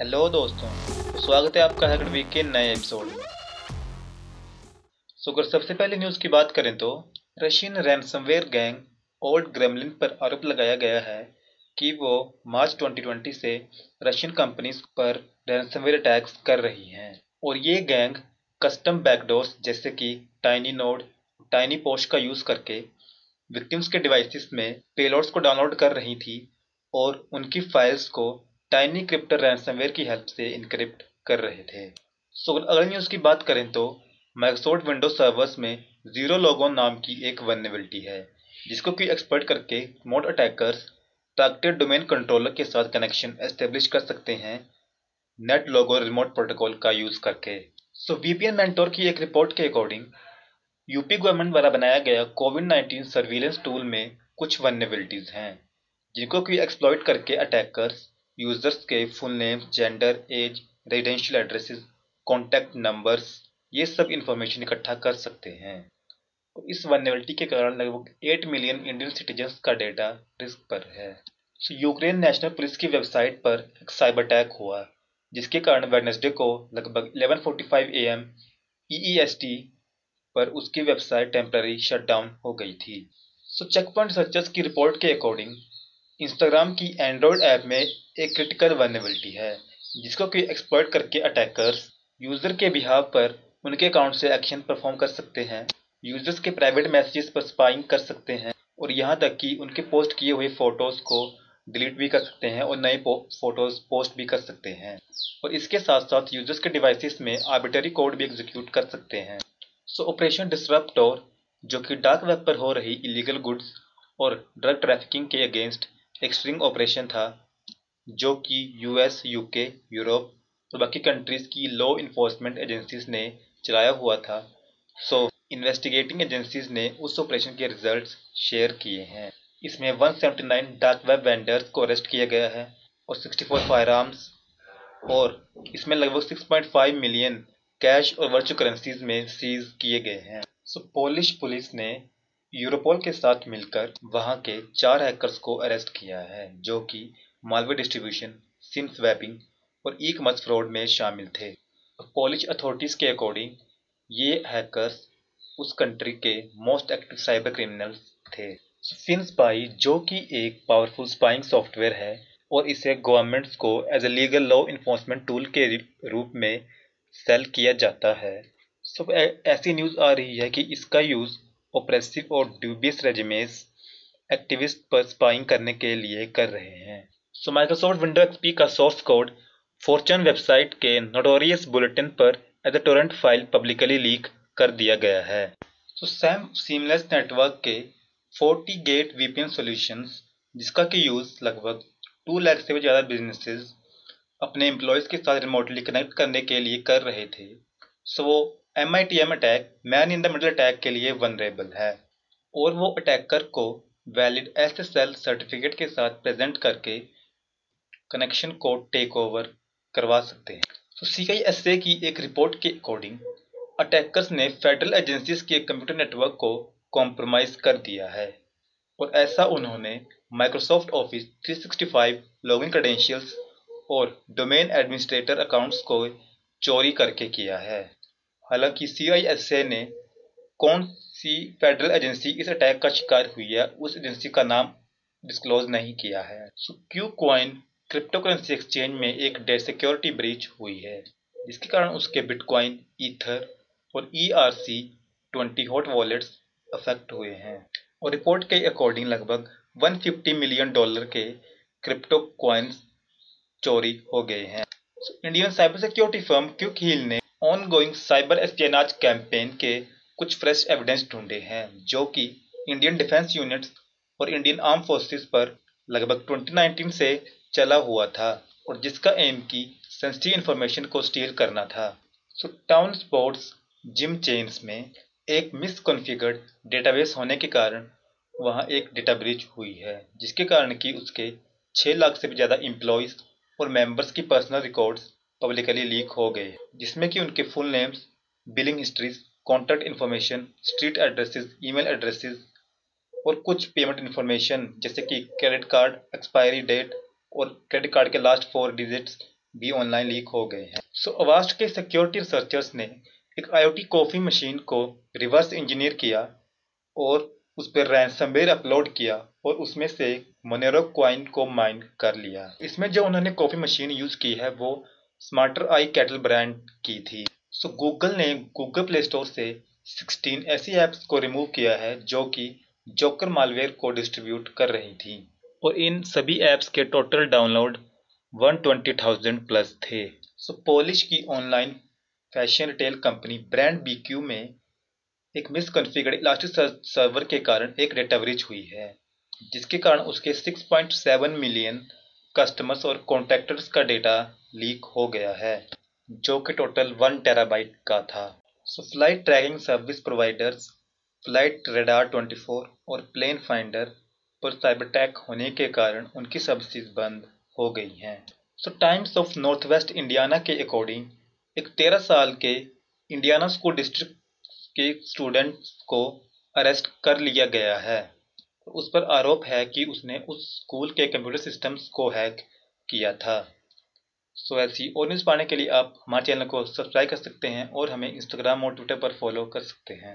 Hello दोस्तों, स्वागत है आपका हैकर वीक के नए एपिसोड में। सो अगर सबसे पहले न्यूज़ की बात करें तो Russian ransomware gang old gremlin पर आरोप लगाया गया है कि वो मार्च 2020 से रशियन कंपनीज़ पर रैनसमवेयर अटैक्स कर रही हैं। और ये गैंग कस्टम बैकडोर्स जैसे कि टाइनी नोड टाइनी पोस्ट का यूज़ करके विक्टिम्स के डिवाइसेस में पेलोड्स को डाउनलोड कर रही थी और उनकी फाइल्स को टाइनी क्रिप्टर रैंसमवेयर की हेल्प से इनक्रिप्ट कर रहे थे। सो अगर न्यूज़ की बात करें तो माइक्रोसॉफ्ट विंडोज़ सर्वर्स में ज़ीरो लोगोन नाम की एक वनबिलिटी है, जिसको कि एक्सपर्ट करके mode attackers targeted domain controller के साथ कनेक्शन एस्टेब्लिश कर सकते हैं नेट लोगो रिमोट प्रोटोकॉल का यूज़ करके। सो वीपीएन मेंटोर की एक रिपोर्ट के अकॉर्डिंग यूपी गवर्नमेंट द्वारा बनाया गया कोविड 19 सर्विलेंस टूल में कुछ वनबिलिटीज हैं, जिनको कि एक्सप्लॉइट करके अटैकर्स यूज़र्स के full name gender age residential addresses contact numbers ये सब इंफॉर्मेशन इकट्ठा कर सकते हैं। तो इस वनबिलिटी के कारण लगभग 8 मिलियन इंडियन सिटीजन्स का डेटा रिस्क पर है। So, यूक्रेन नेशनल पुलिस की वेबसाइट पर एक साइबर अटैक हुआ जिसके कारण वेडनेसडे को लगभग 11:45 एम ईईएसटी पर उसकी वेबसाइट टेम्पररी शटडाउन हो गई थी। सो चेक पॉइंट रिसर्चर्स की रिपोर्ट के अकॉर्डिंग इंस्टाग्राम की एंड्रॉयड ऐप में एक क्रिटिकल वर्नेबिलिटी है, जिसको कि एक्सपर्ट करके अटैकर्स यूज़र के बिहाव पर उनके अकाउंट से एक्शन परफॉर्म कर सकते हैं यूज़र्स के प्राइवेट मैसेजेस पर स्पाइंग कर सकते हैं, और यहाँ तक कि उनके पोस्ट किए हुए फ़ोटोज़ को डिलीट भी कर सकते हैं और नए फ़ोटोज़ पोस्ट भी कर सकते हैं। और इसके साथ साथ यूज़र्स के डिवाइसेस में आर्बिटरी कोड भी एग्जीक्यूट कर सकते हैं। सो ऑपरेशन डिसरप्टोर जो कि डार्क वेब पर हो रही इलीगल गुड्स और ड्रग ट्रैफिकिंग के अगेंस्ट एक स्ट्रिंग ऑपरेशन था, जो कि यूएस यूके यूरोप और बाकी कंट्रीज़ की लॉ इन्फोर्समेंट एजेंसीज ने चलाया हुआ था। सो इन्वेस्टिगेटिंग एजेंसीज ने उस ऑपरेशन के रिजल्ट्स शेयर किए हैं। इसमें 179 डार्क वेब वेंडर्स को अरेस्ट किया गया है, और 64 फायर आर्म्स और इसमें लगभग 6.5 मिलियन कैश और वर्चुअल करेंसीज में सीज किए गए हैं। सो पोलिश पुलिस ने यूरोपोल के साथ मिलकर वहाँ के चार हैकर्स को अरेस्ट किया है, जो कि मालवे डिस्ट्रीब्यूशन सिम स्वैपिंग और ई कमर्स फ्रॉड में शामिल थे। पोलिश अथॉरिटीज के अकॉर्डिंग ये हैकर्स उस कंट्री के मोस्ट एक्टिव साइबर क्रिमिनल्स थे। फिन स्पाई जो कि एक पावरफुल स्पाइंग सॉफ्टवेयर है और इसे गवर्नमेंट्स को as a legal law enforcement tool के रूप में सेल किया जाता है। सो ऐसी न्यूज़ आ रही है कि इसका यूज़ ओप्रेसिव और ड्यूबियस रेजिमेस एक्टिविस्ट पर स्पाइंग करने के लिए कर रहे हैं। सो माइक्रोसॉफ्ट विंडो एक्सपी का सोर्स कोड फॉर्चून वेबसाइट के नोटोरियस बुलेटिन पर as a torrent file publicly leak कर दिया गया है। सो सैम सीमलेस नेटवर्क के 40 गेट वीपीएन सॉल्यूशंस जिसका कि यूज़ लगभग टू लाख से भी ज़्यादा बिजनेसेस अपने एम्प्लॉयज़ के साथ रिमोटली कनेक्ट करने के लिए कर रहे थे सो वो M I T M attack man in the middle attack के लिए वनरेबल है। और वो अटैकर को valid S S L certificate के साथ प्रेजेंट करके कनेक्शन को टेक ओवर करवा सकते हैं। तो सी आई एस ए की एक रिपोर्ट के अकॉर्डिंग अटैकर्स ने फेडरल एजेंसीज के कंप्यूटर नेटवर्क को कॉम्प्रोमाइज कर दिया है। और ऐसा उन्होंने माइक्रोसॉफ्ट ऑफ़िस 365 लॉगिन क्रेडेंशियल्स और डोमेन एडमिनिस्ट्रेटर अकाउंट्स को चोरी करके किया है। हालाँकि सीआईएसए ने कौन सी फेडरल एजेंसी इस अटैक का शिकार हुई है, उस एजेंसी का नाम डिस्क्लोज नहीं किया है। Q coin crypto currency exchange में एक डे सिक्योरिटी ब्रीच हुई है, जिसके कारण उसके बिटकॉइन ईथर और E R C twenty hot wallets affect हुए हैं। और रिपोर्ट के अकॉर्डिंग लगभग 150 मिलियन डॉलर के क्रिप्टो क्वाइंस चोरी हो गए हैं। Indian cyber security firm Quick Heal ने ऑनगोइंग साइबर एस्पियनाज कैंपेन के कुछ फ्रेश एविडेंस ढूंढे हैं, जो कि इंडियन डिफेंस यूनिट्स और इंडियन आर्म फोर्सेस पर लगभग 2019 से चला हुआ था और जिसका एम की सेंसिटिव इंफॉर्मेशन को स्टील करना था। So town sports gym chains में एक मिसकॉन्फ़िगर्ड डेटाबेस होने के कारण वहाँ एक डेटा ब्रिज हुई है, जिसके कारण कि उसके 6 लाख से भी ज़्यादा एम्प्लॉयज़ और मेंबर्स की पर्सनल रिकॉर्ड्स पब्लिकली लीक हो गए। जिसमें कि उनके full names billing histories contact information street addresses email addresses और कुछ पेमेंट इन्फॉर्मेशन जैसे कि क्रेडिट कार्ड एक्सपायरी डेट और क्रेडिट कार्ड के लास्ट फोर डिजिट्स भी ऑनलाइन लीक हो गए हैं। सो so, अवास्ट के सिक्योरिटी रिसर्चर्स ने एक आईओटी कॉफ़ी मशीन को रिवर्स इंजीनियर किया और उस पर रैंसमवेयर अपलोड किया और उसमें से मोनेरो क्वाइन को माइन कर लिया। इसमें जो उन्होंने कॉफ़ी मशीन यूज़ की है वो स्मार्टर आई कैटल ब्रांड की थी। सो गूगल ने गूगल प्ले स्टोर से 16 ऐसी ऐप्स को रिमूव किया है जो कि जोकर मालवेयर को डिस्ट्रीब्यूट कर रही थी। और इन सभी ऐप्स के टोटल डाउनलोड 120,000 प्लस थे। सो पोलिश की online fashion retail company brand BQ में एक मिसकॉन्फ़िगर्ड इलास्टिक सर्वर के कारण एक डेटा ब्रीच हुई है जिसके कारण उसके 6.7 मिलियन कस्टमर्स और कॉन्टैक्टर्स का डेटा लीक हो गया है, जो कि टोटल वन टेराबाइट का था। So flight tracking service providers flight radar 24 और प्लेन फाइंडर पर साइबर अटैक होने के कारण उनकी सर्विसेज़ बंद हो गई हैं। So Times of North West Indiana के अकॉर्डिंग एक तेरह साल के इंडियाना स्कूल डिस्ट्रिक्ट के स्टूडेंट्स को अरेस्ट कर लिया गया है। उस पर आरोप है कि उसने उस स्कूल के कंप्यूटर सिस्टम्स को हैक किया था। सो ऐसी और न्यूज़ पाने के लिए आप हमारे चैनल को सब्सक्राइब कर सकते हैं और हमें इंस्टाग्राम और ट्विटर पर फॉलो कर सकते हैं।